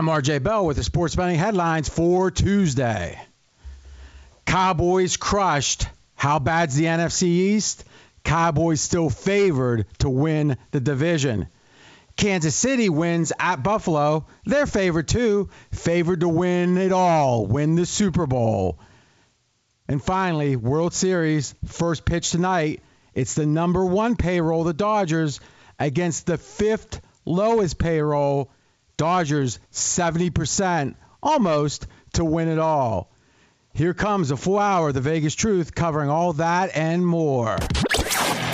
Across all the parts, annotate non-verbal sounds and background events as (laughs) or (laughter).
I'm RJ Bell with the sports betting headlines for Tuesday. Cowboys crushed. How bad's the NFC East? Cowboys still favored to win the division. Kansas City wins at Buffalo. They're favored too, favored to win it all, win the Super Bowl. And finally, World Series, first pitch tonight. It's the number one payroll, the Dodgers, against the fifth lowest payroll, Dodgers 70%, almost to win it all. Here comes a full hour of the Vegas Truth covering all that and more.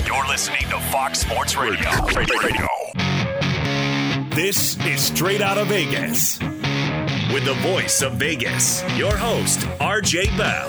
You're listening to Fox Sports Radio. Radio. This is Straight Out of Vegas. With the voice of Vegas, your host, RJ Bell.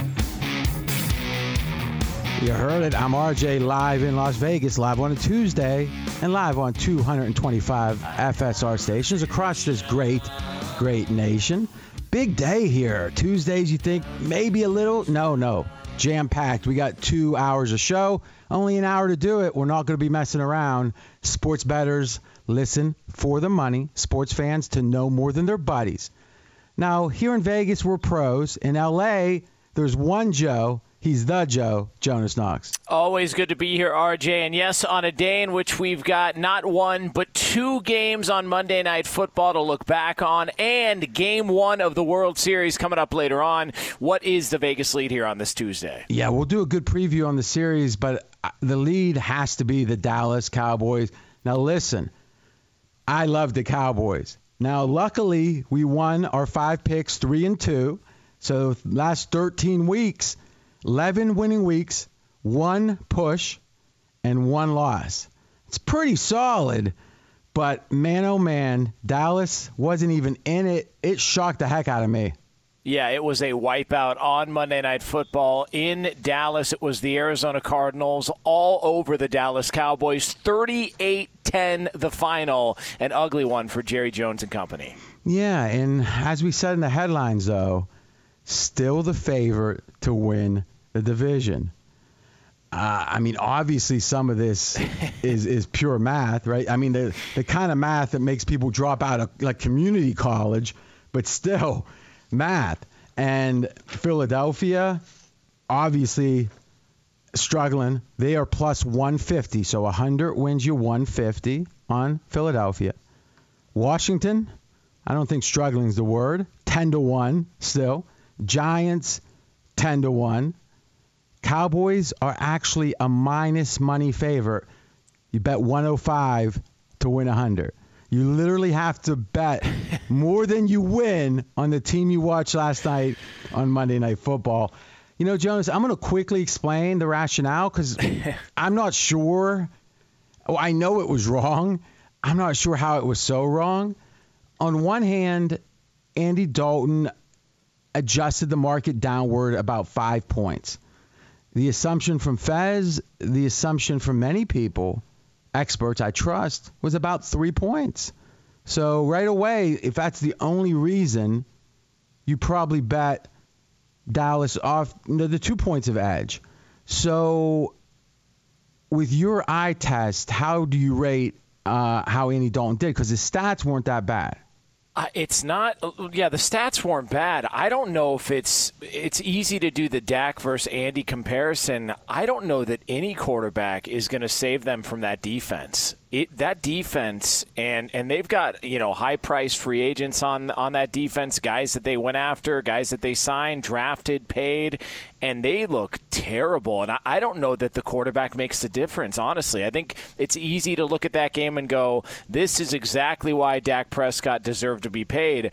You heard it. I'm RJ live in Las Vegas, live on a Tuesday, and live on 225 FSR stations across this great, great nation. Big day here. Tuesdays, you think maybe a little? No, no. Jam packed. We got two hours of show. Only an hour to do it. We're not going to be messing around. Sports betters, listen for the money. Sports fans to know more than their buddies. Now, here in Vegas, we're pros. In LA, there's one Joe He's the Joe, Jonas Knox. Always good to be here, RJ. And yes, on a day in which we've got not one, but two games on Monday Night Football to look back on, and game one of the World Series coming up later on. What is the Vegas lead here on this Tuesday? Yeah, we'll do a good preview on the series, but uh, the lead has to be the Dallas Cowboys. Now, listen, I love the Cowboys. Now, luckily, we won our five picks, three and two. So, last 13 weeks, 11 winning weeks, one push, and one loss. It's pretty solid, but man, oh man, Dallas wasn't even in it. It shocked the heck out of me. Yeah, it was a wipeout on Monday Night Football in Dallas. It was the Arizona Cardinals all over the Dallas Cowboys. 38 10 the final. An ugly one for Jerry Jones and company. Yeah, and as we said in the headlines, though, still the favorite to win the division. Uh, I mean, obviously, some of this (laughs) is is pure math, right? I mean, the the kind of math that makes people drop out of like community college, but still, math. And Philadelphia, obviously, struggling. They are plus 150, so 100 wins you 150 on Philadelphia. Washington, I don't think struggling is the word. 10 to one still. Giants, 10 to one. Cowboys are actually a minus money favorite. You bet 105 to win 100. You literally have to bet (laughs) more than you win on the team you watched last night on Monday Night Football. You know, Jonas, I'm going to quickly explain the rationale because (laughs) I'm not sure. Oh, I know it was wrong. I'm not sure how it was so wrong. On one hand, Andy Dalton adjusted the market downward about five points the assumption from Fez, the assumption from many people, experts I trust, was about three points. So right away, if that's the only reason, you probably bet Dallas off the two points of edge. So with your eye test, how do you rate uh, how Andy Dalton did? Because his stats weren't that bad. Uh, it's not. Yeah, the stats weren't bad. I don't know if it's it's easy to do the Dak versus Andy comparison. I don't know that any quarterback is going to save them from that defense it, that defense and and they've got you know high priced free agents on on that defense guys that they went after guys that they signed drafted paid and they look terrible. And I, I don't know that the quarterback makes the difference honestly. I think it's easy to look at that game and go this is exactly why Dak Prescott deserved to be paid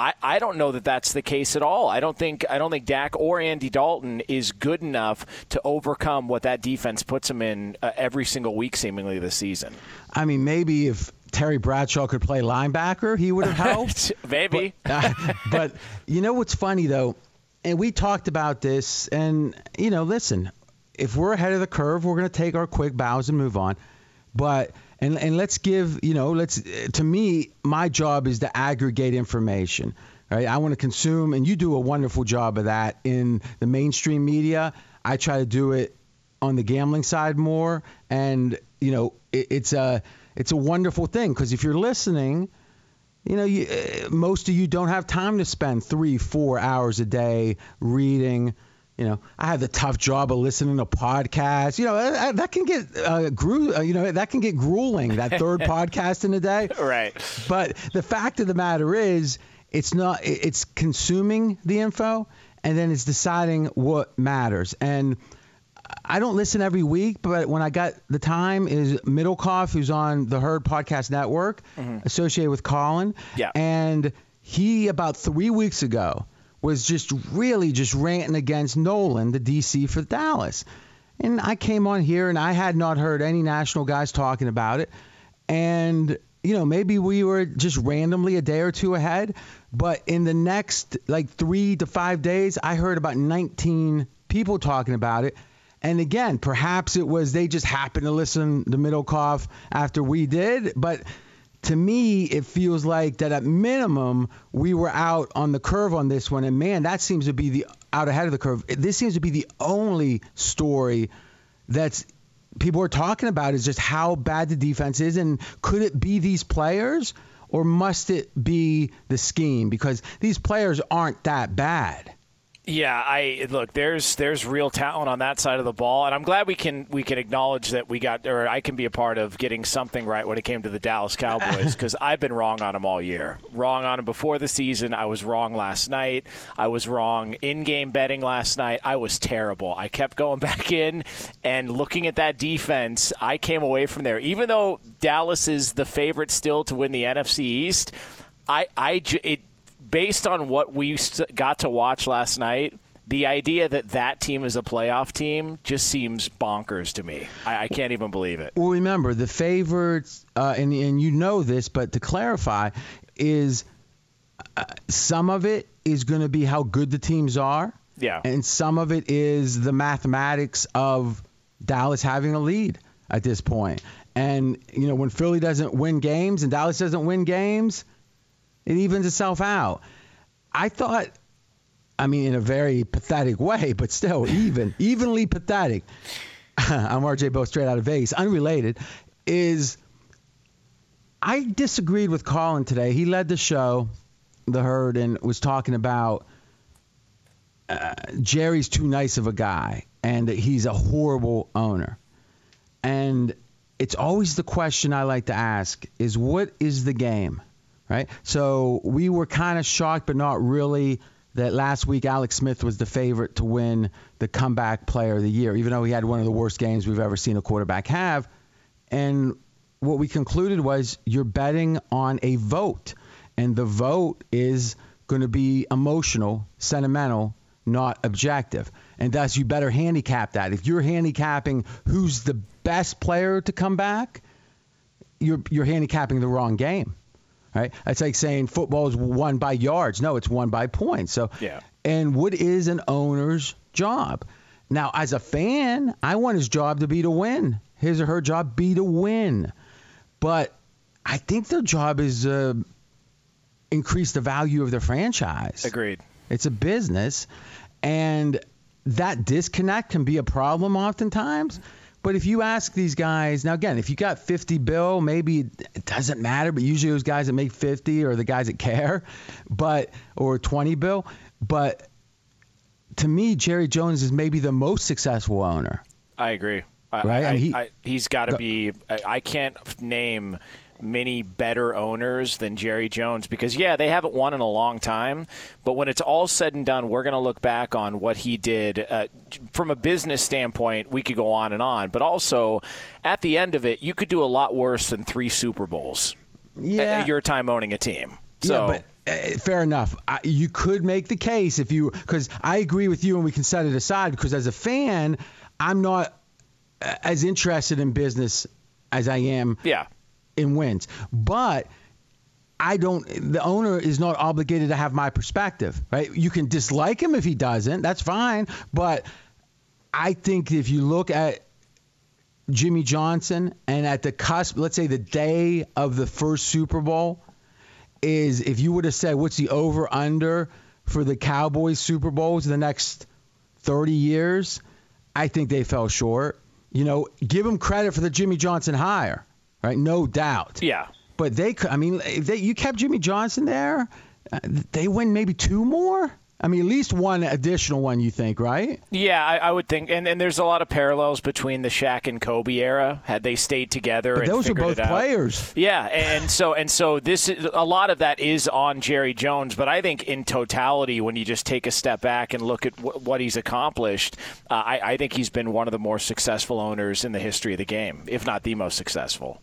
I, I don't know that that's the case at all. I don't think I don't think Dak or Andy Dalton is good enough to overcome what that defense puts them in uh, every single week, seemingly this season. I mean, maybe if Terry Bradshaw could play linebacker, he would have (laughs) helped. Maybe. But, uh, (laughs) but you know what's funny though, and we talked about this, and you know, listen, if we're ahead of the curve, we're going to take our quick bows and move on. But and and let's give you know, let's to me, my job is to aggregate information. Right? I want to consume, and you do a wonderful job of that in the mainstream media. I try to do it on the gambling side more, and you know, it, it's a it's a wonderful thing because if you're listening, you know, you, uh, most of you don't have time to spend three, four hours a day reading. You know, I have the tough job of listening to podcasts. You know, that, that can get uh, gru- uh, You know, that can get grueling. That third (laughs) podcast in a day. Right. But the fact of the matter is, it's not. It's consuming the info, and then it's deciding what matters. And I don't listen every week, but when I got the time, is Middlekauff, who's on the Herd Podcast Network, associated with Colin. Yeah. And he about three weeks ago was just really just ranting against Nolan, the DC for Dallas. And I came on here and I had not heard any national guys talking about it. And you know, maybe we were just randomly a day or two ahead, but in the next like 3 to 5 days, I heard about 19 people talking about it. And again, perhaps it was they just happened to listen to Middlekauff after we did, but to me, it feels like that at minimum we were out on the curve on this one, and man, that seems to be the out ahead of the curve. This seems to be the only story that's people are talking about is just how bad the defense is, and could it be these players, or must it be the scheme? Because these players aren't that bad. Yeah, I look. There's there's real talent on that side of the ball, and I'm glad we can we can acknowledge that we got or I can be a part of getting something right when it came to the Dallas Cowboys (laughs) because I've been wrong on them all year. Wrong on them before the season. I was wrong last night. I was wrong in game betting last night. I was terrible. I kept going (laughs) back in and looking at that defense. I came away from there, even though Dallas is the favorite still to win the NFC East. I I it based on what we got to watch last night, the idea that that team is a playoff team just seems bonkers to me. I, I can't even believe it. Well, remember the favorites, uh, and and you know this, but to clarify, is uh, some of it is going to be how good the teams are, Yeah. and some of it is the mathematics of Dallas having a lead at this point. And you know when Philly doesn't win games and Dallas doesn't win games, it evens itself out. I thought, I mean, in a very pathetic way, but still even, (laughs) evenly pathetic. (laughs) I'm RJ Bell, straight out of Vegas, unrelated. Is I disagreed with Colin today. He led the show, the herd, and was talking about uh, Jerry's too nice of a guy and that he's a horrible owner. And it's always the question I like to ask is what is the game? Right? So we were kind of shocked, but not really, that last week Alex Smith was the favorite to win the comeback player of the year, even though he had one of the worst games we've ever seen a quarterback have. And what we concluded was you're betting on a vote, and the vote is going to be emotional, sentimental, not objective. And thus, you better handicap that. If you're handicapping who's the best player to come back, you're you're handicapping the wrong game. Right? It's like saying football is won by yards. No, it's won by points. So, Yeah. and what is an owner's job? Now, as a fan, I want his job to be to win. His or her job be to win. But I think their job is uh, increase the value of their franchise. Agreed. It's a business, and that disconnect can be a problem oftentimes. But if you ask these guys now, again, if you got 50 bill, maybe it doesn't matter. But usually those guys that make 50 are the guys that care, but or 20 bill. But to me, Jerry Jones is maybe the most successful owner. I agree. I, Right, I, and he- I, he's got to be. I, I can't name many better owners than Jerry Jones because yeah, they haven't won in a long time. But when it's all said and done, we're going to look back on what he did uh, from a business standpoint. We could go on and on, but also at the end of it, you could do a lot worse than three Super Bowls. Yeah. at your time owning a team. So yeah, but uh, fair enough. I, you could make the case if you, because I agree with you, and we can set it aside. Because as a fan, I'm not uh, as interested in business as I am yeah, in wins. But I don't. The owner is not obligated to have my perspective, right? You can dislike him if he doesn't. That's fine. But I think if you look at Jimmy Johnson and at the cusp, let's say the day of the first Super Bowl, is if you would have said what's the over under for the Cowboys Super Bowls in the next 30 years, I think they fell short. You know, give them credit for the Jimmy Johnson hire, right? No doubt. Yeah. But they, could. I mean, they, you kept Jimmy Johnson there, uh, they win maybe two more. I mean, at least one additional one, you think, right? Yeah, I, I would think, and, and there's a lot of parallels between the Shaq and Kobe era. Had they stayed together, but and those are both players. Yeah, and so and so this is a lot of that is on Jerry Jones. But I think in totality, when you just take a step back and look at w- what he's accomplished, uh, I, I think he's been one of the more successful owners in the history of the game, if not the most successful.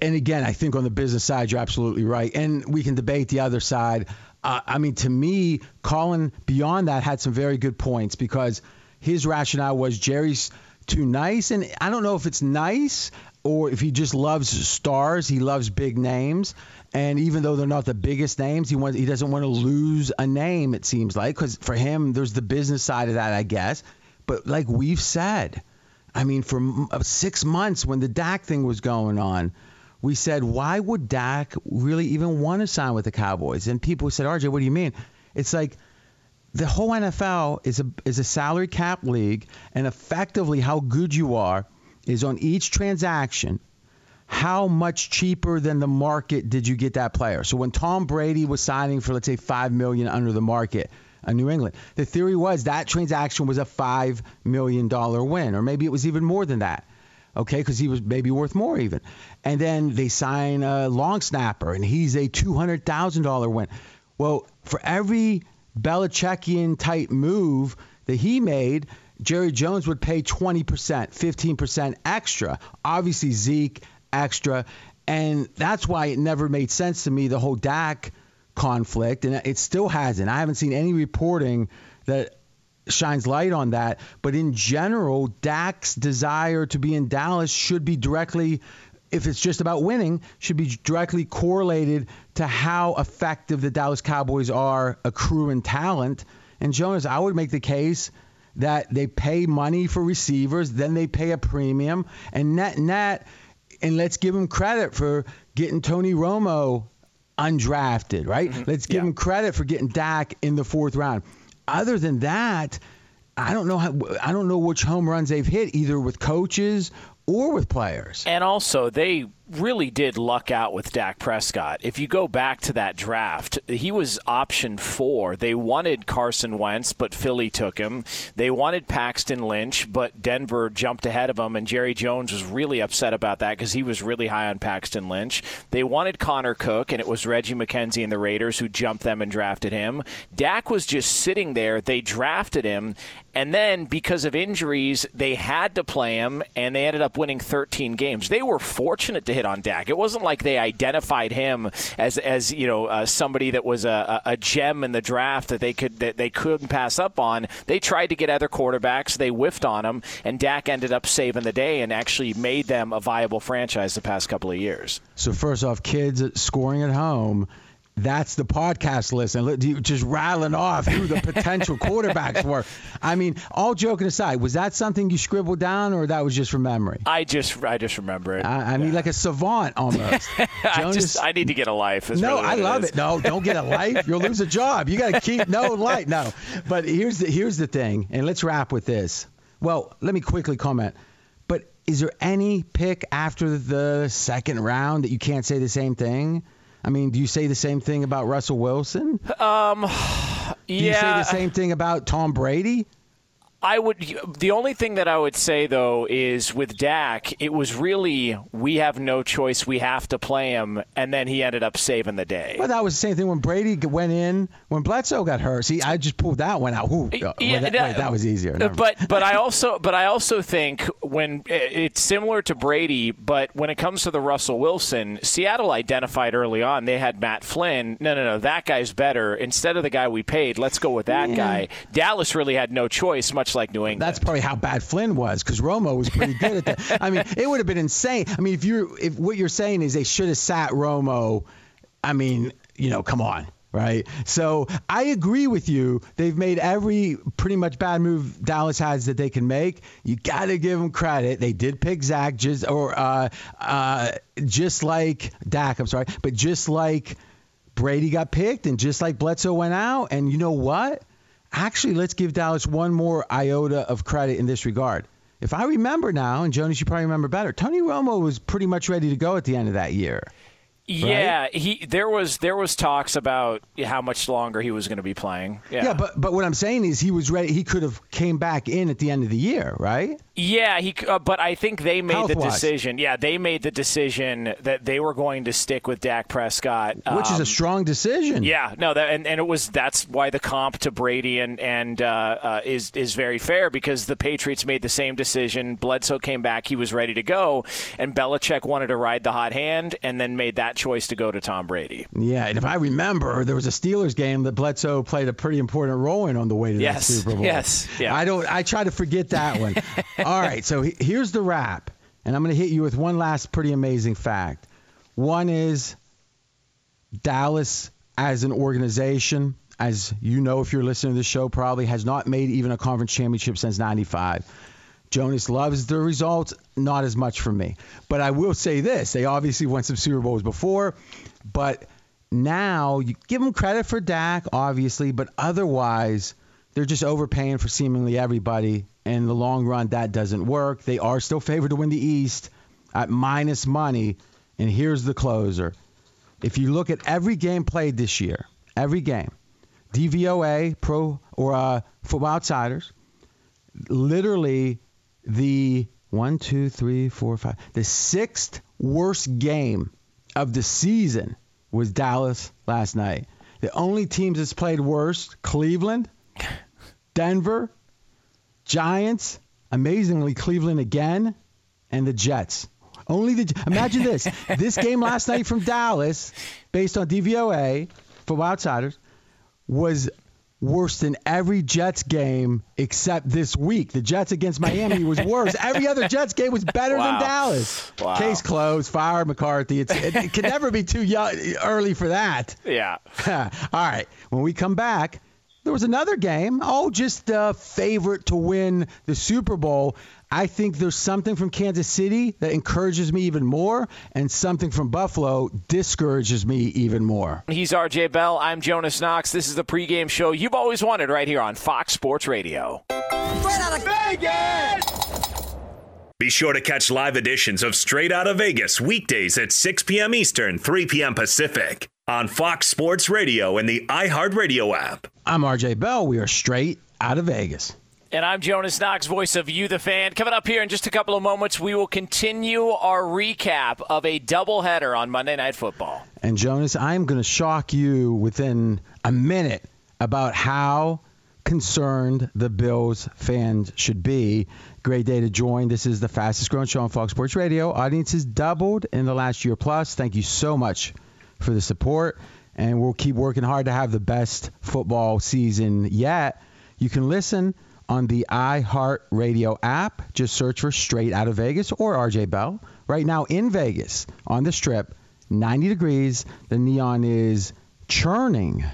And again, I think on the business side, you're absolutely right, and we can debate the other side. Uh, I mean, to me, Colin beyond that had some very good points because his rationale was Jerry's too nice, and I don't know if it's nice or if he just loves stars. He loves big names, and even though they're not the biggest names, he wants he doesn't want to lose a name. It seems like because for him, there's the business side of that, I guess. But like we've said, I mean, for six months when the Dak thing was going on we said, why would Dak really even want to sign with the Cowboys? And people said, RJ, what do you mean? It's like the whole NFL is a is a salary cap league, and effectively how good you are is on each transaction. How much cheaper than the market did you get that player? So when Tom Brady was signing for let's say five million under the market, a New England. The theory was that transaction was a $5 million win, or maybe it was even more than that okay, because he was maybe worth more even. And then they sign a long snapper, and he's a $200,000 win. Well, for every Belichickian type move that he made, Jerry Jones would pay 20%, 15% extra. Obviously, Zeke extra. And that's why it never made sense to me, the whole Dak conflict. And it still hasn't. I haven't seen any reporting that shines light on that. But in general, Dak's desire to be in Dallas should be directly, if it's just about winning, should be directly correlated to how effective the Dallas Cowboys are accruing talent. And Jonas, I would make the case that they pay money for receivers, then they pay a premium, and net net, and let's give them credit for getting Tony Romo undrafted, right? Mm-hmm. Let's give yeah. them credit for getting Dak in the fourth round other than that, I don't know how I don't know which home runs they've hit either with coaches or with players. And also, they really did luck out with Dak Prescott. If you go back to that draft, he was option four. They wanted Carson Wentz, but Philly took him. They wanted Paxton Lynch, but Denver jumped ahead of him, and Jerry Jones was really upset about that because he was really high on Paxton Lynch. They wanted Connor Cook, and it was Reggie McKenzie and the Raiders who jumped them and drafted him. Dak was just sitting there. They drafted him, and then because of injuries, they had to play him, and they ended up winning 13 games. They were fortunate to hit on Dak. It wasn't like they identified him as as you know uh, somebody that was a, a gem in the draft that they could that they couldn't pass up on. They tried to get other quarterbacks. They whiffed on them, and Dak ended up saving the day and actually made them a viable franchise the past couple of years. So first off, kids scoring at home that's the podcast listen. Just rattling off who the potential (laughs) quarterbacks were. I mean, all joking aside, was that something you scribbled down, or that was just from memory? I just, I just remember it. I, I mean, like a savant almost. (laughs) I just, I need to get a life. No, really I love it, it. No, don't get a life. You'll lose a job. You got to keep no light. No, but here's the here's the thing, and let's wrap with this. Well, let me quickly comment. But is there any pick after the second round that you can't say the same thing? I mean, do you say the same thing about Russell Wilson? Um, yeah. Do you say the same thing about Tom Brady? I would. The only thing that I would say though is with Dak, it was really we have no choice. We have to play him, and then he ended up saving the day. Well, that was the same thing when Brady went in when Bledsoe got hurt. See, I just pulled that one out. Ooh, yeah, that, that, wait, that was easier. Never but but I (laughs) also but I also think when it's similar to Brady, but when it comes to the Russell Wilson, Seattle identified early on they had Matt Flynn. No, no, no, that guy's better. Instead of the guy we paid, let's go with that yeah. guy. Dallas really had no choice, much like New England. That's probably how bad Flynn was because Romo was pretty good at that. I mean, it would have been insane. I mean, if you if what you're saying is they should have sat Romo, I mean, you know, come on right? So I agree with you. They've made every pretty much bad move Dallas has that they can make. You got to give them credit. They did pick Zach just or uh, uh, just like Dak. I'm sorry, but just like Brady got picked and just like Bledsoe went out. And you know what? Actually, let's give Dallas one more iota of credit in this regard. If I remember now, and Jonas, you probably remember better, Tony Romo was pretty much ready to go at the end of that year. Yeah, right? he there was there was talks about how much longer he was going to be playing. Yeah. yeah, but but what I'm saying is he was ready. He could have came back in at the end of the year, right? Yeah, he. Uh, but I think they made Health-wise. the decision. Yeah, they made the decision that they were going to stick with Dak Prescott, which um, is a um, strong decision. Yeah, no, that, and and it was that's why the comp to Brady and and uh, uh, is is very fair because the Patriots made the same decision. Bledsoe came back, he was ready to go, and Belichick wanted to ride the hot hand, and then made that choice to go to Tom Brady. Yeah, and if I remember, there was a Steelers game that Bledsoe played a pretty important role in on the way to yes, that Super Bowl. Yes, yeah. I don't. I try to forget that one. (laughs) All right, so here's the wrap, and I'm going to hit you with one last pretty amazing fact. One is Dallas as an organization, as you know if you're listening to the show, probably has not made even a conference championship since 95. Jonas loves the results, not as much for me. But I will say this they obviously won some Super Bowls before, but now you give them credit for Dak, obviously, but otherwise, they're just overpaying for seemingly everybody And in the long run, that doesn't work. They are still favored to win the East at minus money. And here's the closer. If you look at every game played this year, every game, DVOA, Pro or uh, Football Outsiders, literally the one, two, three, four, five, the sixth worst game of the season was Dallas last night. The only teams that's played worse, Cleveland, Denver, Giants, amazingly Cleveland again, and the Jets. Only the imagine this. (laughs) this game last night from Dallas, based on DVOA for outsiders, was worse than every Jets game except this week. The Jets against Miami was worse. Every other Jets game was better wow. than Dallas. Wow. Case closed. Fire McCarthy. It's, it, it can never be too young, early for that. Yeah. (laughs) All right. When we come back. There was another game. Oh, just a favorite to win the Super Bowl. I think there's something from Kansas City that encourages me even more, and something from Buffalo discourages me even more. He's RJ Bell. I'm Jonas Knox. This is the pregame show you've always wanted right here on Fox Sports Radio. Straight out of Vegas! Be sure to catch live editions of Straight Out of Vegas weekdays at 6 p.m. Eastern, 3 p.m. Pacific on Fox Sports Radio and the iHeartRadio app. I'm RJ Bell. We are straight out of Vegas. And I'm Jonas Knox, voice of You, the fan. Coming up here in just a couple of moments, we will continue our recap of a doubleheader on Monday Night Football. And Jonas, I'm going to shock you within a minute about how concerned the Bills fans should be. Great day to join. This is the fastest growing show on Fox Sports Radio. Audience has doubled in the last year plus. Thank you so much for the support, and we'll keep working hard to have the best football season yet. You can listen on the iHeartRadio app. Just search for Straight Out of Vegas or RJ Bell. Right now in Vegas on the strip, 90 degrees. The neon is churning.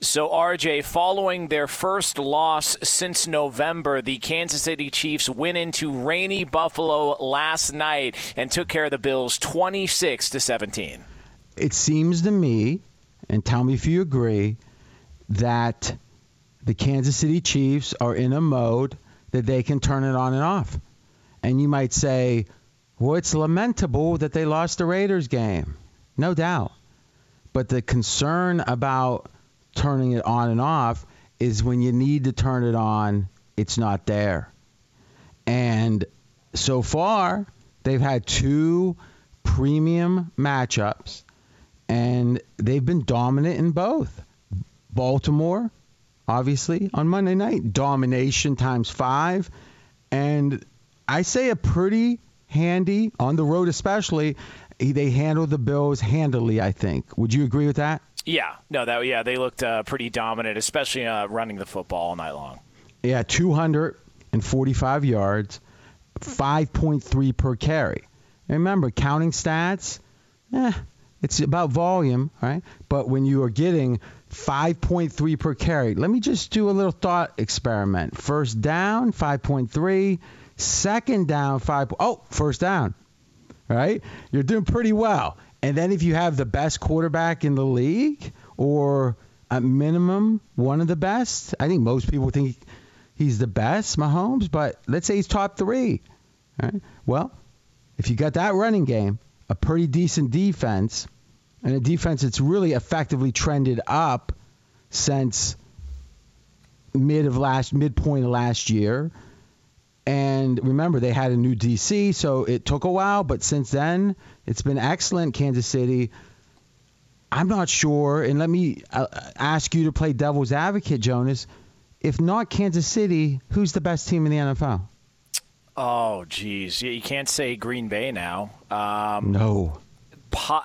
So, RJ, following their first loss since November, the Kansas City Chiefs went into rainy Buffalo last night and took care of the Bills 26 to 17 it seems to me, and tell me if you agree, that the Kansas City Chiefs are in a mode that they can turn it on and off. And you might say, well, it's lamentable that they lost the Raiders game. No doubt. But the concern about turning it on and off is when you need to turn it on, it's not there. And so far, they've had two premium matchups and they've been dominant in both. Baltimore, obviously, on Monday night, domination times five, and I say a pretty handy on the road, especially. They handled the Bills handily. I think. Would you agree with that? Yeah, no, that yeah, they looked uh, pretty dominant, especially uh, running the football all night long. Yeah, 245 yards, 5.3 per carry. Remember, counting stats, eh, it's about volume, right? But when you are getting 5.3 per carry, let me just do a little thought experiment. First down, 5.3. Second down, 5. Oh, first down, right? You're doing pretty well. And then if you have the best quarterback in the league, or at minimum one of the best, I think most people think he's the best, Mahomes. But let's say he's top three. Right? Well, if you got that running game, a pretty decent defense, and a defense that's really effectively trended up since mid of last midpoint of last year. And remember, they had a new DC, so it took a while, but since then, it's been excellent. Kansas City. I'm not sure, and let me uh, ask you to play devil's advocate, Jonas. If not Kansas City, who's the best team in the NFL? Oh, geez, you can't say Green Bay now. Um, no. Po-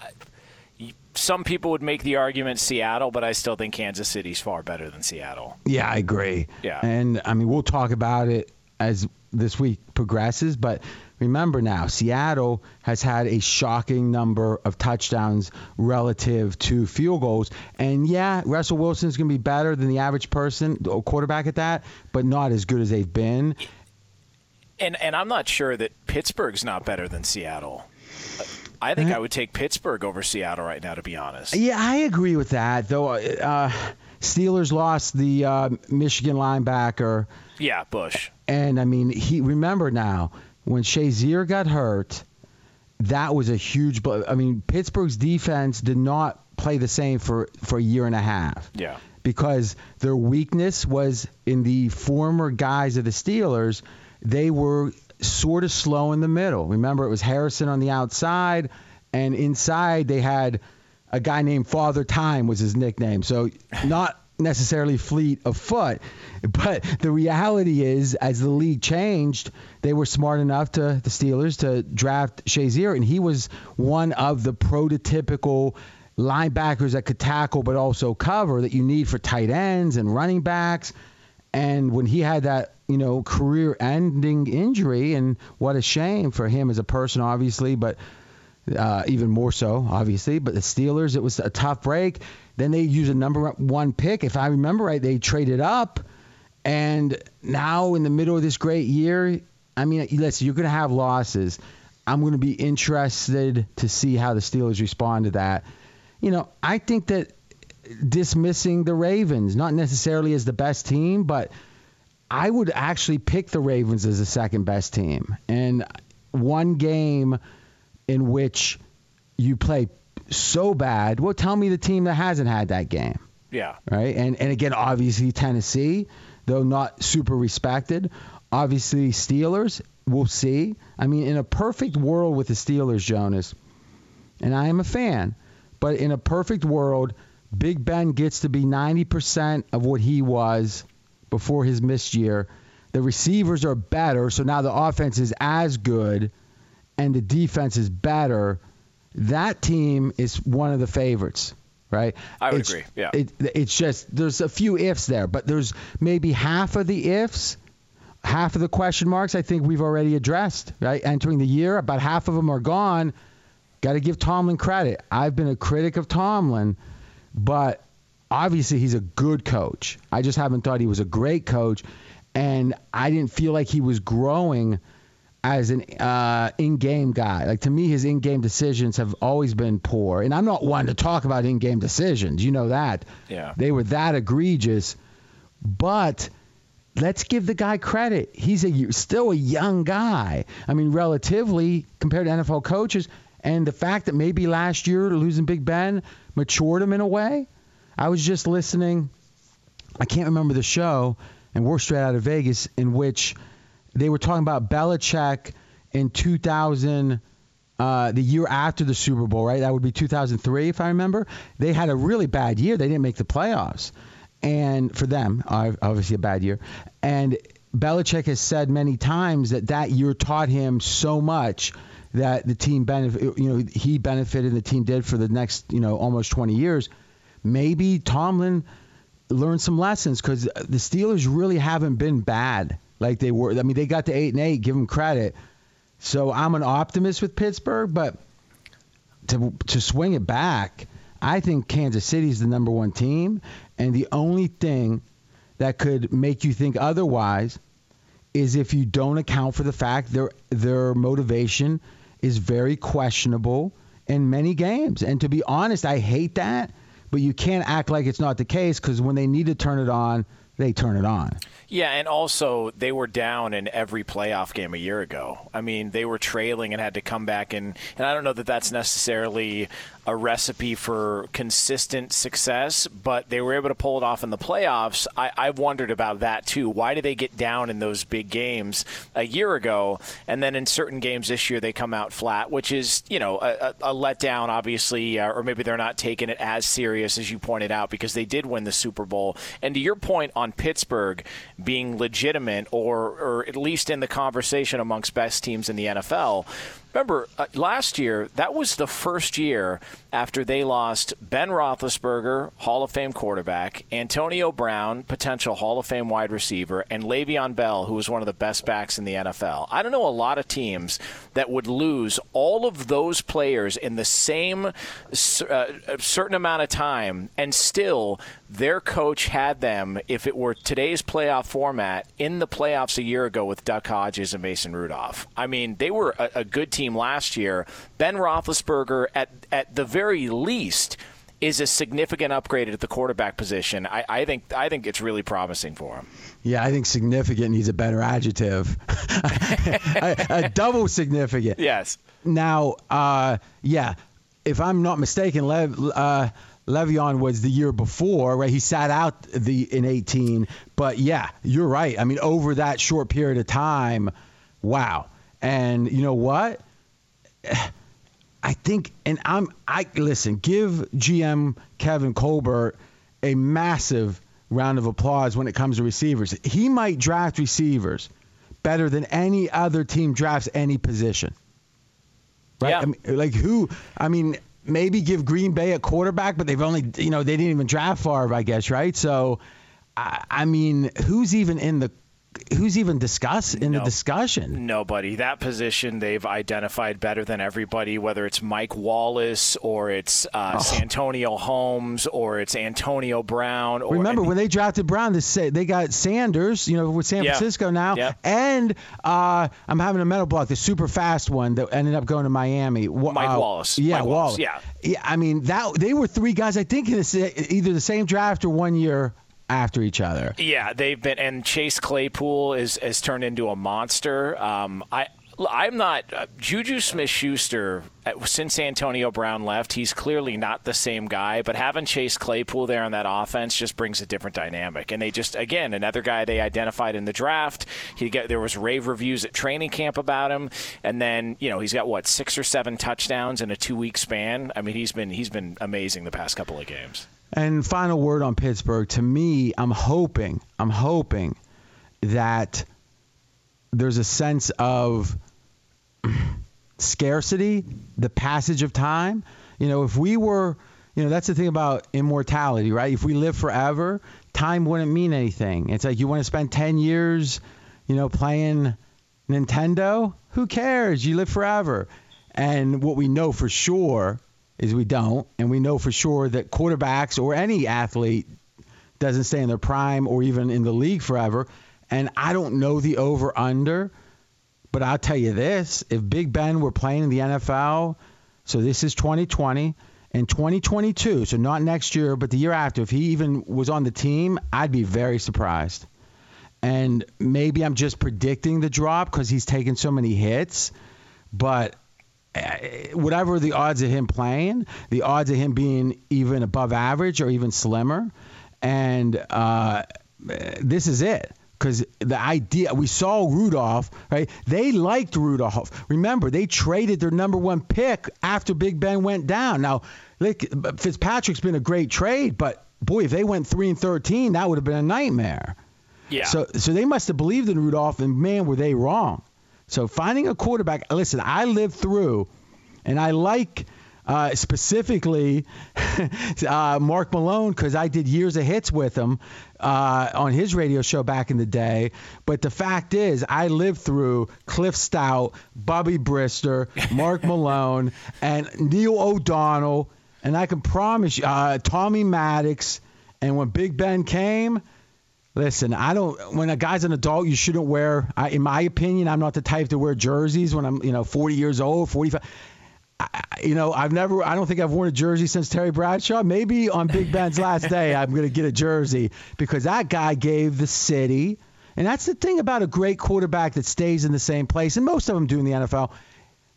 some people would make the argument Seattle, but I still think Kansas City's far better than Seattle. Yeah, I agree. Yeah. And I mean, we'll talk about it as this week progresses, but remember now, Seattle has had a shocking number of touchdowns relative to field goals. And yeah, Russell Wilson's going to be better than the average person or quarterback at that, but not as good as they've been. And and I'm not sure that Pittsburgh's not better than Seattle. I think I would take Pittsburgh over Seattle right now, to be honest. Yeah, I agree with that. Though uh, Steelers lost the uh, Michigan linebacker. Yeah, Bush. And I mean, he remember now when Shazier got hurt, that was a huge. I mean, Pittsburgh's defense did not play the same for for a year and a half. Yeah. Because their weakness was in the former guys of the Steelers. They were sort of slow in the middle. Remember, it was Harrison on the outside, and inside they had a guy named Father Time was his nickname. So not necessarily fleet of foot, but the reality is, as the league changed, they were smart enough to the Steelers to draft Shazier, and he was one of the prototypical linebackers that could tackle but also cover that you need for tight ends and running backs. And when he had that, you know, career-ending injury, and what a shame for him as a person, obviously, but uh, even more so, obviously. But the Steelers, it was a tough break. Then they used a number one pick. If I remember right, they traded up, and now in the middle of this great year, I mean, listen, you're going to have losses. I'm going to be interested to see how the Steelers respond to that. You know, I think that dismissing the Ravens, not necessarily as the best team, but I would actually pick the Ravens as the second best team. And one game in which you play so bad, well, tell me the team that hasn't had that game. Yeah. Right? And and again, obviously Tennessee, though not super respected. Obviously Steelers, we'll see. I mean, in a perfect world with the Steelers, Jonas, and I am a fan, but in a perfect world, Big Ben gets to be 90% of what he was before his missed year. The receivers are better, so now the offense is as good and the defense is better. That team is one of the favorites, right? I would it's, agree. Yeah. It, it's just there's a few ifs there, but there's maybe half of the ifs, half of the question marks. I think we've already addressed. Right, entering the year, about half of them are gone. Got to give Tomlin credit. I've been a critic of Tomlin, but obviously he's a good coach. I just haven't thought he was a great coach, and I didn't feel like he was growing as an uh, in-game guy. Like to me, his in-game decisions have always been poor, and I'm not one to talk about in-game decisions. You know that. Yeah. They were that egregious, but let's give the guy credit. He's a still a young guy. I mean, relatively compared to NFL coaches, and the fact that maybe last year losing Big Ben matured him in a way. I was just listening. I can't remember the show, and we're straight out of Vegas, in which they were talking about Belichick in 2000, uh, the year after the Super Bowl, right? That would be 2003, if I remember. They had a really bad year. They didn't make the playoffs, and for them, obviously a bad year. And Belichick has said many times that that year taught him so much that the team benefit. You know, he benefited, and the team did for the next you know almost 20 years. Maybe Tomlin learned some lessons because the Steelers really haven't been bad like they were. I mean, they got to eight and eight. Give them credit. So I'm an optimist with Pittsburgh, but to to swing it back, I think Kansas City is the number one team, and the only thing that could make you think otherwise is if you don't account for the fact their their motivation is very questionable in many games. And to be honest, I hate that, but you can't act like it's not the case because when they need to turn it on, they turn it on. Yeah, and also they were down in every playoff game a year ago. I mean, they were trailing and had to come back and and I don't know that that's necessarily a recipe for consistent success, but they were able to pull it off in the playoffs. I, I've wondered about that too. Why do they get down in those big games a year ago, and then in certain games this year they come out flat, which is you know a, a letdown, obviously, uh, or maybe they're not taking it as serious as you pointed out because they did win the Super Bowl. And to your point on Pittsburgh being legitimate or or at least in the conversation amongst best teams in the NFL. Remember, uh, last year, that was the first year after they lost Ben Roethlisberger, Hall of Fame quarterback, Antonio Brown, potential Hall of Fame wide receiver, and Le'Veon Bell, who was one of the best backs in the NFL. I don't know a lot of teams that would lose all of those players in the same uh, certain amount of time and still their coach had them, if it were today's playoff format, in the playoffs a year ago with Duck Hodges and Mason Rudolph. I mean, they were a, a good team last year. Ben Roethlisberger, at at the very least, is a significant upgrade at the quarterback position. I, I think I think it's really promising for him. Yeah, I think significant needs a better adjective. (laughs) a, a, double significant. Yes. Now, uh, yeah, if I'm not mistaken, Lev, uh, Le'Veon was the year before, right? He sat out the in 18, but yeah, you're right. I mean, over that short period of time, wow. And you know what? (sighs) I think, and I'm, I listen. Give GM Kevin Colbert a massive round of applause when it comes to receivers. He might draft receivers better than any other team drafts any position. Right? Yeah. I mean, like who? I mean, maybe give Green Bay a quarterback, but they've only, you know, they didn't even draft Favre, I guess, right? So, I, I mean, who's even in the who's even discuss in no, the discussion? Nobody. That position they've identified better than everybody, whether it's Mike Wallace or it's uh, oh. Santonio Holmes or it's Antonio Brown. Or, Remember when they drafted Brown, they say they got Sanders, you know, with San yeah. Francisco now, yeah. and uh, I'm having a mental block, the super fast one that ended up going to Miami. Mike uh, Wallace. Yeah, Mike Wallace. Wallace. Yeah. Yeah. I mean that they were three guys. I think in this either the same draft or one year after each other. Yeah, they've been, and Chase Claypool is has turned into a monster. Um, I. I'm not uh, Juju Smith-Schuster uh, since Antonio Brown left. He's clearly not the same guy, but having Chase Claypool there on that offense just brings a different dynamic. And they just again another guy they identified in the draft. He got there was rave reviews at training camp about him, and then you know he's got what six or seven touchdowns in a two week span. I mean he's been he's been amazing the past couple of games. And final word on Pittsburgh. To me, I'm hoping, I'm hoping that there's a sense of scarcity, the passage of time. You know, if we were, you know, that's the thing about immortality, right? If we live forever, time wouldn't mean anything. It's like you want to spend 10 years, you know, playing Nintendo? Who cares? You live forever. And what we know for sure is we don't, and we know for sure that quarterbacks or any athlete doesn't stay in their prime or even in the league forever. And I don't know the over under, but I'll tell you this: if Big Ben were playing in the NFL, so this is 2020. In 2022, so not next year, but the year after, if he even was on the team, I'd be very surprised. And maybe I'm just predicting the drop because he's taken so many hits, but whatever the odds of him playing, the odds of him being even above average or even slimmer, and uh, this is it. Because the idea, we saw Rudolph, right? They liked Rudolph. Remember, they traded their number one pick after Big Ben went down. Now, like, Fitzpatrick's been a great trade, but boy, if they went three and thirteen, that would have been a nightmare. Yeah. So so they must have believed in Rudolph, and man, were they wrong. So finding a quarterback. Listen, I lived through, and I like. Uh, specifically, (laughs) uh, Mark Malone, because I did years of hits with him uh, on his radio show back in the day. But the fact is, I lived through Cliff Stoudt, Bubby Brister, Mark (laughs) Malone, and Neil O'Donnell, and I can promise you, uh, Tommy Maddox. And when Big Ben came, Listen, I don't. When a guy's an adult, you shouldn't wear. I, in my opinion, I'm not the type to wear jerseys when I'm, you know, 40 years old, 45. I, you know, I've never. I don't think I've worn a jersey since Terry Bradshaw. Maybe on Big Ben's last day, (laughs) I'm going to get a jersey because that guy gave the city. And that's the thing about a great quarterback that stays in the same place, and most of them do in the NFL.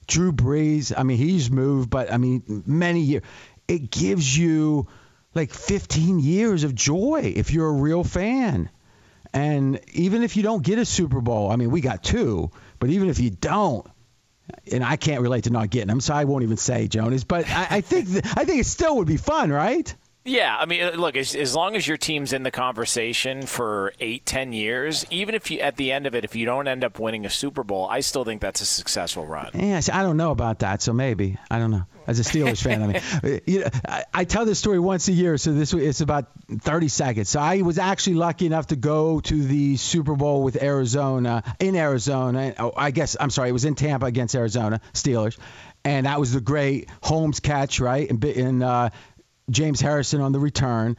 Drew Brees, I mean, he's moved, but I mean, many years. It gives you like 15 years of joy if you're a real fan. And even if you don't get a Super Bowl, I mean, we got two, but even if you don't, and I can't relate to not getting them, so I won't even say Jonas. But I, I think th- I think it still would be fun, right? Yeah, I mean, uh, look, as, as long as your team's in the conversation for eight, ten years, even if you at the end of it, if you don't end up winning a Super Bowl, I still think that's a successful run. Yeah, I don't know about that, so maybe I don't know. As a Steelers fan, I mean, (laughs) you know, I, I tell this story once a year, so this it's about 30 seconds. So I was actually lucky enough to go to the Super Bowl with Arizona in Arizona. Oh, I guess I'm sorry, it was in Tampa against Arizona Steelers, and that was the great Holmes catch, right? And, and uh, James Harrison on the return.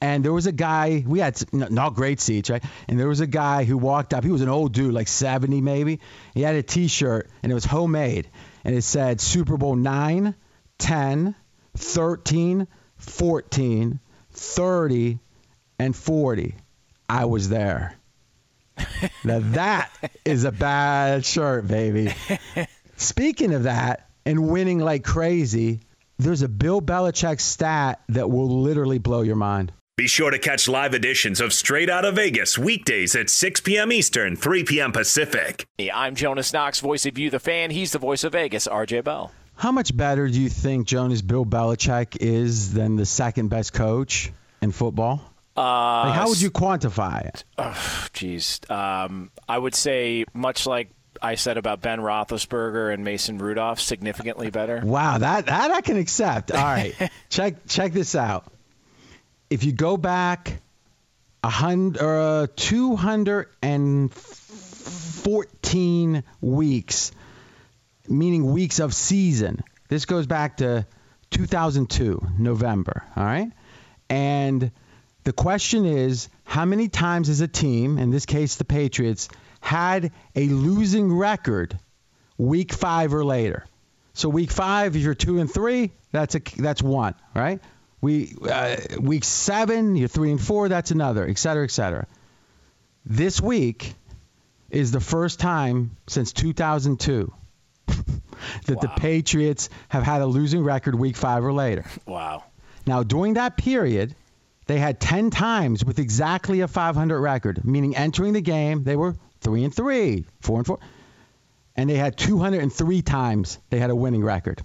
And there was a guy, we had not great seats, right? And there was a guy who walked up. He was an old dude, like 70 maybe. He had a t shirt, and it was homemade. And it said Super Bowl 9, 10, 13, 14, 30, and 40. I was there. now that is a bad shirt, baby. (laughs) Speaking of that, and winning like crazy, there's a Bill Belichick stat that will literally blow your mind. Be sure to catch live editions of Straight Out of Vegas weekdays at 6 p.m. Eastern, 3 p.m. Pacific. Hey, I'm Jonas Knox, voice of you, the fan. He's the voice of Vegas, RJ Bell. How much better do you think Jonas Bill Belichick is than the second best coach in football? Uh, like how would you quantify it? (sighs) Jeez, oh, um, I would say much like I said about Ben Roethlisberger and Mason Rudolph, significantly better. Wow, that that I can accept. All right, (laughs) check check this out. If you go back a hundred or uh, two hundred and fourteen weeks, meaning weeks of season. This goes back to 2002 November. All right, and the question is, how many times as a team, in this case the Patriots, had a losing record week five or later. So week five, if you're two and three, that's a that's one, right? We uh, week seven, you're three and four, that's another, et cetera, et cetera. This week is the first time since 2002 (laughs) that wow. the Patriots have had a losing record week five or later. (laughs) Wow. Now during that period, they had 10 times with exactly a 500 record, meaning entering the game, they were three and three, four and four, and they had 203 times they had a winning record.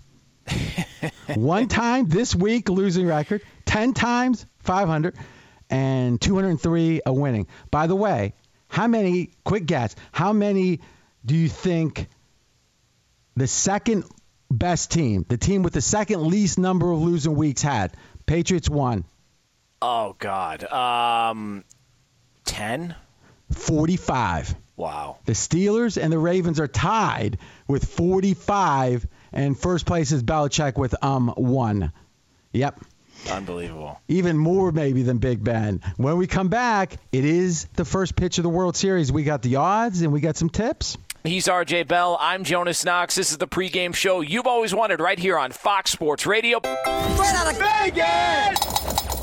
(laughs) One time this week losing record, 10 times 500, and 203 a winning. By the way, how many? Quick guess. How many do you think the second best team, the team with the second least number of losing weeks, had? Patriots won. Oh God. Um, ten. 45. Wow. The Steelers and the Ravens are tied with 45, and first place is Belichick with um one. Yep. Unbelievable. Even more maybe than Big Ben. When we come back, it is the first pitch of the World Series. We got the odds and we got some tips. He's RJ Bell. I'm Jonas Knox. This is the pregame show you've always wanted right here on Fox Sports Radio. Straight out of Vegas!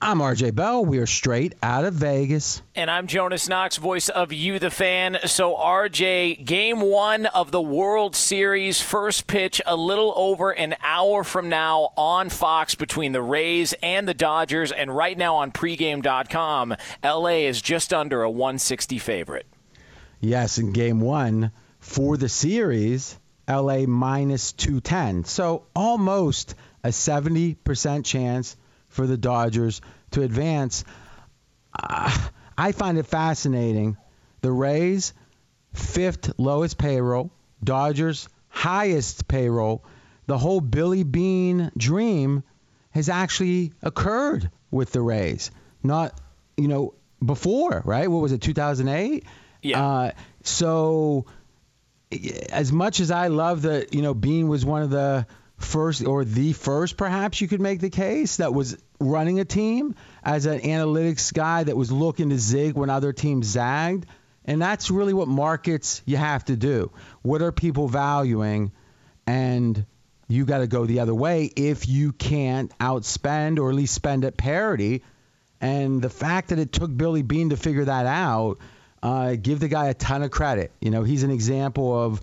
I'm RJ Bell. We are straight out of Vegas. And I'm Jonas Knox, voice of You, the fan. So, RJ, game one of the World Series, first pitch a little over an hour from now on Fox between the Rays and the Dodgers. And right now on pregame.com, LA is just under a 160 favorite. Yes, in game one for the series, LA minus 210. So almost a 70% chance for the Dodgers to advance. Uh, I find it fascinating. The Rays, fifth lowest payroll, Dodgers, highest payroll. The whole Billy Beane dream has actually occurred with the Rays. Not, you know, before, right? What was it, 2008? Yeah. Uh, so, as much as I love that, you know, Beane was one of the first or the first, perhaps you could make the case that was running a team as an analytics guy that was looking to zig when other teams zagged. And that's really what markets you have to do. What are people valuing? And you got to go the other way if you can't outspend or at least spend at parity. And the fact that it took Billy Beane to figure that out, uh, give the guy a ton of credit. You know, he's an example of,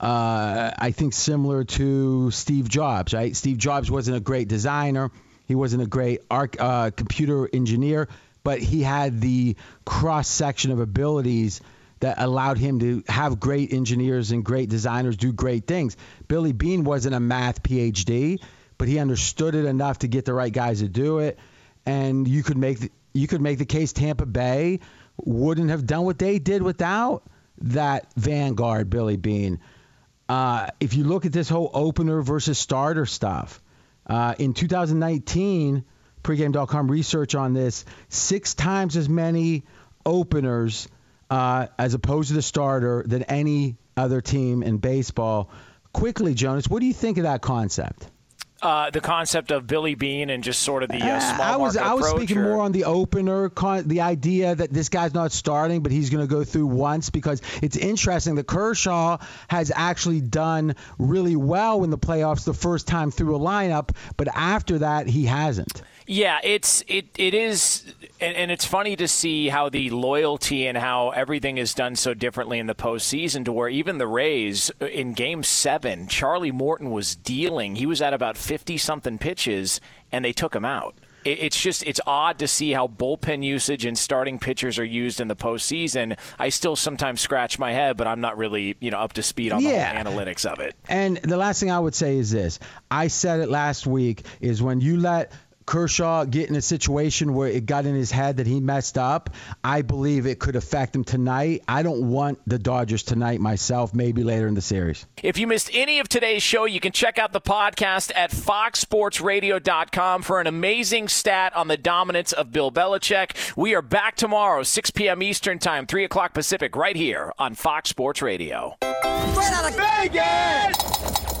uh, I think, similar to Steve Jobs, right? Steve Jobs wasn't a great designer, he wasn't a great arc, uh, computer engineer, but he had the cross section of abilities that allowed him to have great engineers and great designers do great things. Billy Beane wasn't a math PhD, but he understood it enough to get the right guys to do it. And you could make the, you could make the case Tampa Bay wouldn't have done what they did without that vanguard Billy Beane. Uh, if you look at this whole opener versus starter stuff, uh, in 2019, pregame.com research on this, six times as many openers uh, as opposed to the starter than any other team in baseball. Quickly, Jonas, what do you think of that concept? Uh, the concept of Billy Beane and just sort of the uh, small I was I was speaking or- more on the opener, con- the idea that this guy's not starting, but he's going to go through once because it's interesting that Kershaw has actually done really well in the playoffs the first time through a lineup, but after that he hasn't. Yeah, it's it it is, and, and, it's funny to see how the loyalty and how everything is done so differently in the postseason. To where even the Rays uh, in Game Seven, Charlie Morton was dealing. He was at about fifty something pitches, and they took him out. It, it's just it's odd to see how bullpen usage and starting pitchers are used in the postseason. I still sometimes scratch my head, but I'm not really you know up to speed on Yeah. the whole analytics of it. And the last thing I would say is this: I said it last week. Is when you let Kershaw get in a situation where it got in his head that he messed up, I believe it could affect him tonight. I don't want the Dodgers tonight myself, maybe later in the series. If you missed any of today's show, you can check out the podcast at foxsportsradio.com for an amazing stat on the dominance of Bill Belichick. We are back tomorrow, 6 p.m. Eastern Time, 3 o'clock Pacific, right here on Fox Sports Radio. Straight out of Vegas!